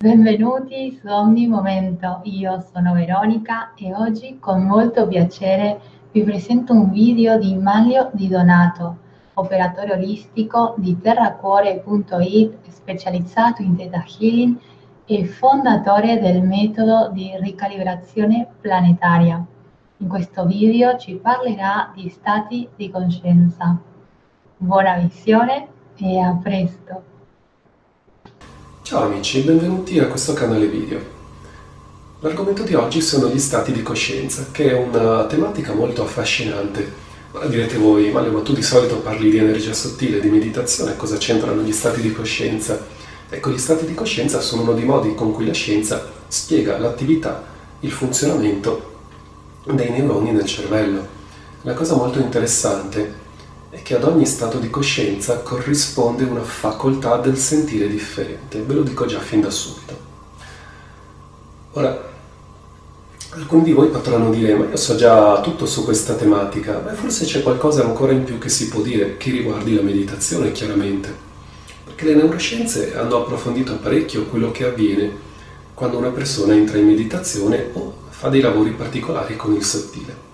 Benvenuti su Ogni Momento, io sono Veronica e oggi con molto piacere vi presento un video di Manlio Di Donato, operatore olistico di terracuore.it specializzato in Theta Healing e fondatore del metodo di ricalibrazione planetaria. In questo video ci parlerà di stati di coscienza. Buona visione e a presto! Ciao amici, benvenuti a questo canale video. L'argomento di oggi sono gli stati di coscienza, che è una tematica molto affascinante. Ma direte voi, ma tu di solito parli di energia sottile, di meditazione, cosa c'entrano gli stati di coscienza? Ecco, gli stati di coscienza sono uno dei modi con cui la scienza spiega l'attività, il funzionamento dei neuroni nel cervello. La cosa molto interessante è che ad ogni stato di coscienza corrisponde una facoltà del sentire differente. Ve lo dico già fin da subito. Ora, alcuni di voi potranno dire, ma io so già tutto su questa tematica, beh forse c'è qualcosa ancora in più che si può dire, che riguardi la meditazione chiaramente. Perché le neuroscienze hanno approfondito parecchio quello che avviene quando una persona entra in meditazione o fa dei lavori particolari con il sottile.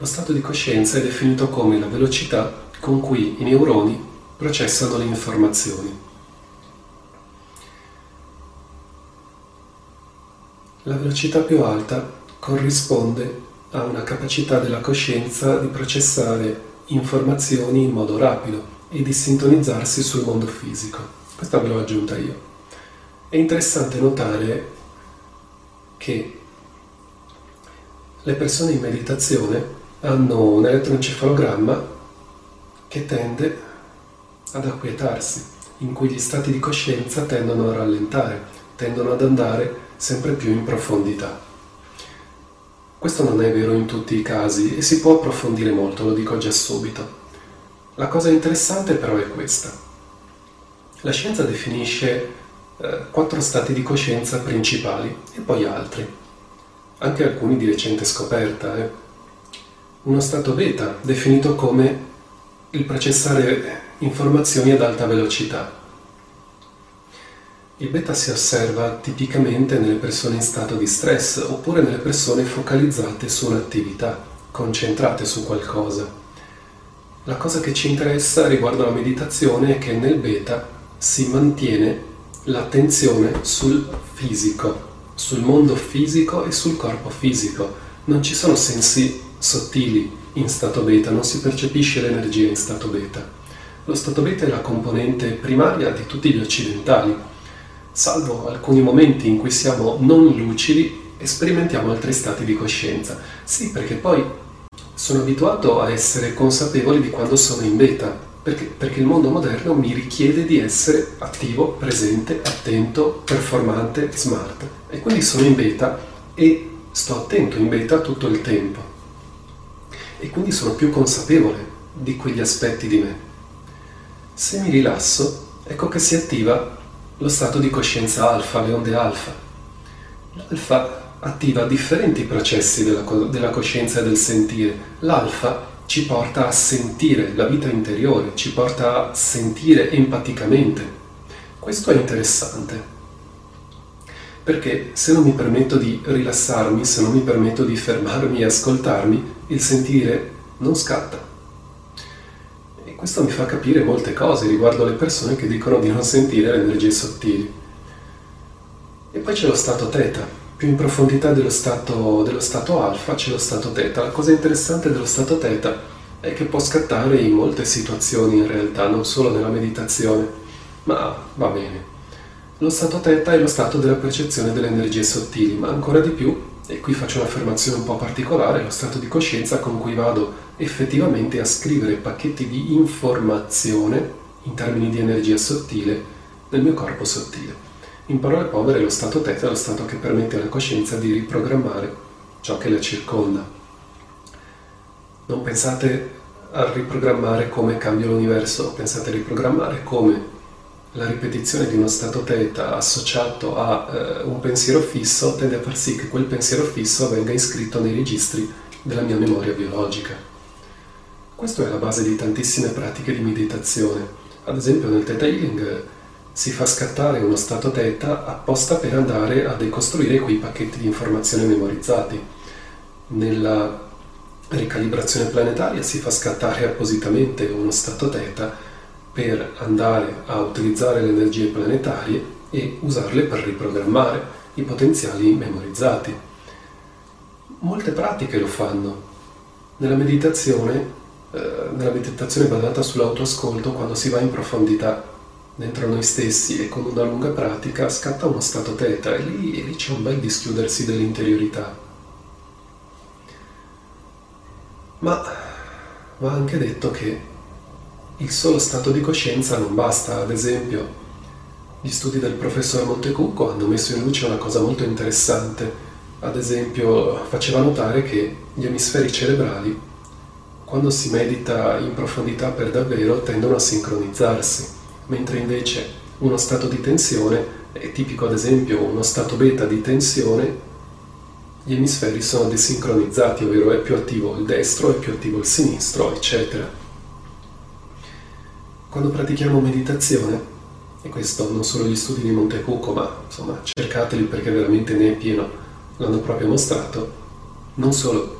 Lo stato di coscienza è definito come la velocità con cui i neuroni processano le informazioni. La velocità più alta corrisponde a una capacità della coscienza di processare informazioni in modo rapido e di sintonizzarsi sul mondo fisico. Questa ve l'ho aggiunta io. È interessante notare che le persone in meditazione hanno un elettroencefalogramma che tende ad acquietarsi, in cui gli stati di coscienza tendono a rallentare, tendono ad andare sempre più in profondità. Questo non è vero in tutti i casi e si può approfondire molto, lo dico già subito. La cosa interessante però è questa. La scienza definisce eh, quattro stati di coscienza principali e poi altri, anche alcuni di recente scoperta. Eh uno stato beta, definito come il processare informazioni ad alta velocità. Il beta si osserva tipicamente nelle persone in stato di stress oppure nelle persone focalizzate su un'attività, concentrate su qualcosa. La cosa che ci interessa riguardo alla meditazione è che nel beta si mantiene l'attenzione sul fisico, sul mondo fisico e sul corpo fisico. Non ci sono sensi sottili in stato beta, non si percepisce l'energia in stato beta. Lo stato beta è la componente primaria di tutti gli occidentali, salvo alcuni momenti in cui siamo non lucidi e sperimentiamo altri stati di coscienza. Sì, perché poi sono abituato a essere consapevole di quando sono in beta, perché, perché il mondo moderno mi richiede di essere attivo, presente, attento, performante, smart. E quindi sono in beta e sto attento in beta tutto il tempo e quindi sono più consapevole di quegli aspetti di me. Se mi rilasso, ecco che si attiva lo stato di coscienza alfa, le onde alfa. L'alfa attiva differenti processi della, della coscienza e del sentire. L'alfa ci porta a sentire la vita interiore, ci porta a sentire empaticamente. Questo è interessante perché se non mi permetto di rilassarmi, se non mi permetto di fermarmi e ascoltarmi, il sentire non scatta. E questo mi fa capire molte cose riguardo alle persone che dicono di non sentire le energie sottili. E poi c'è lo stato teta, più in profondità dello stato, dello stato alfa c'è lo stato teta. La cosa interessante dello stato teta è che può scattare in molte situazioni in realtà, non solo nella meditazione, ma va bene. Lo stato teta è lo stato della percezione delle energie sottili, ma ancora di più, e qui faccio un'affermazione un po' particolare, lo stato di coscienza con cui vado effettivamente a scrivere pacchetti di informazione in termini di energia sottile nel mio corpo sottile. In parole povere, lo stato teta è lo stato che permette alla coscienza di riprogrammare ciò che la circonda. Non pensate a riprogrammare come cambia l'universo, pensate a riprogrammare come la ripetizione di uno stato teta associato a eh, un pensiero fisso tende a far sì che quel pensiero fisso venga iscritto nei registri della mia memoria biologica. Questa è la base di tantissime pratiche di meditazione. Ad esempio nel Theta Healing si fa scattare uno stato teta apposta per andare a decostruire quei pacchetti di informazione memorizzati. Nella ricalibrazione planetaria si fa scattare appositamente uno stato teta per andare a utilizzare le energie planetarie e usarle per riprogrammare i potenziali memorizzati. Molte pratiche lo fanno. Nella meditazione, eh, nella meditazione basata sull'autoascolto, quando si va in profondità dentro noi stessi e con una lunga pratica scatta uno stato teta e lì, e lì c'è un bel dischiudersi dell'interiorità. Ma va anche detto che il solo stato di coscienza non basta, ad esempio gli studi del professor Montecucco hanno messo in luce una cosa molto interessante, ad esempio faceva notare che gli emisferi cerebrali quando si medita in profondità per davvero tendono a sincronizzarsi mentre invece uno stato di tensione è tipico ad esempio uno stato beta di tensione, gli emisferi sono desincronizzati, ovvero è più attivo il destro, è più attivo il sinistro, eccetera. Quando pratichiamo meditazione, e questo non solo gli studi di Montecucco, ma insomma cercateli perché veramente ne è pieno, l'hanno proprio mostrato, non solo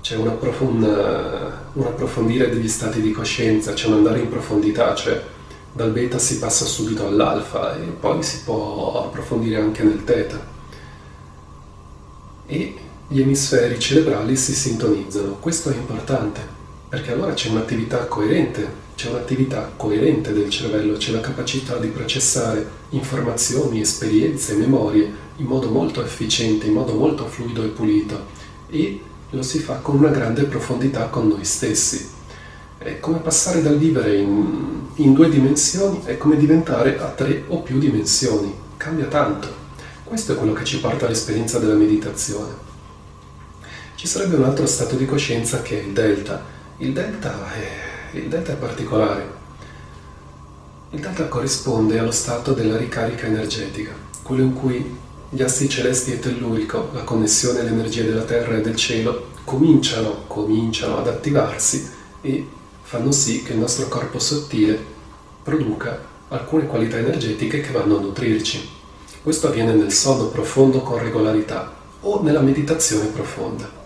c'è un, un approfondire degli stati di coscienza, c'è un andare in profondità, cioè dal beta si passa subito all'alfa e poi si può approfondire anche nel teta. E gli emisferi cerebrali si sintonizzano. Questo è importante, perché allora c'è un'attività coerente, c'è un'attività coerente del cervello, c'è la capacità di processare informazioni, esperienze, memorie in modo molto efficiente, in modo molto fluido e pulito e lo si fa con una grande profondità con noi stessi. È come passare dal vivere in, in due dimensioni è come diventare a tre o più dimensioni. Cambia tanto. Questo è quello che ci porta all'esperienza della meditazione. Ci sarebbe un altro stato di coscienza che è il delta. Il delta è, il delta è particolare. Il delta corrisponde allo stato della ricarica energetica, quello in cui gli assi celesti e tellurico, la connessione alle energie della terra e del cielo, cominciano, cominciano ad attivarsi e fanno sì che il nostro corpo sottile produca alcune qualità energetiche che vanno a nutrirci. Questo avviene nel sonno profondo con regolarità o nella meditazione profonda.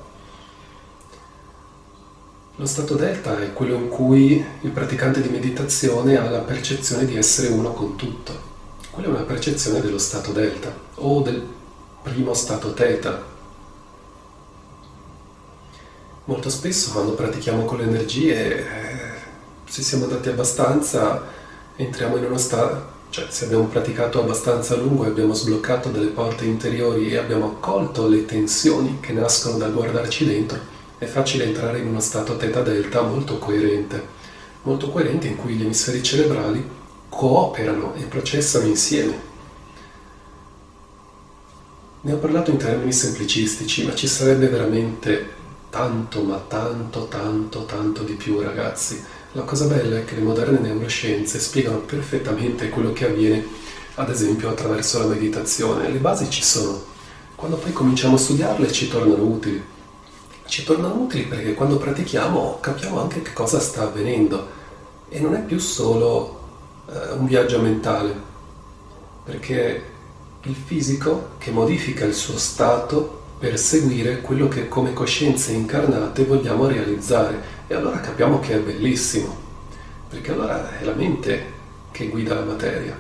Lo stato delta è quello in cui il praticante di meditazione ha la percezione di essere uno con tutto. Quella è una percezione dello stato delta o del primo stato teta. Molto spesso quando pratichiamo con le energie se siamo andati abbastanza, entriamo in uno stato, cioè se abbiamo praticato abbastanza a lungo e abbiamo sbloccato delle porte interiori e abbiamo accolto le tensioni che nascono dal guardarci dentro, è facile entrare in uno stato teta delta molto coerente, molto coerente in cui gli emisferi cerebrali cooperano e processano insieme. Ne ho parlato in termini semplicistici, ma ci sarebbe veramente tanto, ma tanto, tanto, tanto di più, ragazzi. La cosa bella è che le moderne neuroscienze spiegano perfettamente quello che avviene, ad esempio attraverso la meditazione. Le basi ci sono. Quando poi cominciamo a studiarle ci tornano utili. Ci tornano utili perché quando pratichiamo capiamo anche che cosa sta avvenendo e non è più solo eh, un viaggio mentale, perché il fisico che modifica il suo stato per seguire quello che come coscienze incarnate vogliamo realizzare. E allora capiamo che è bellissimo, perché allora è la mente che guida la materia.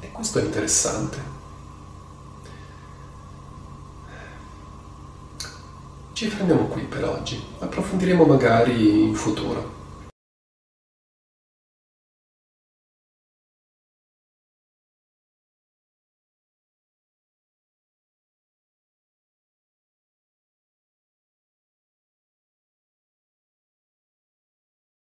E questo è interessante. Ci fermiamo qui per oggi, approfondiremo magari in futuro.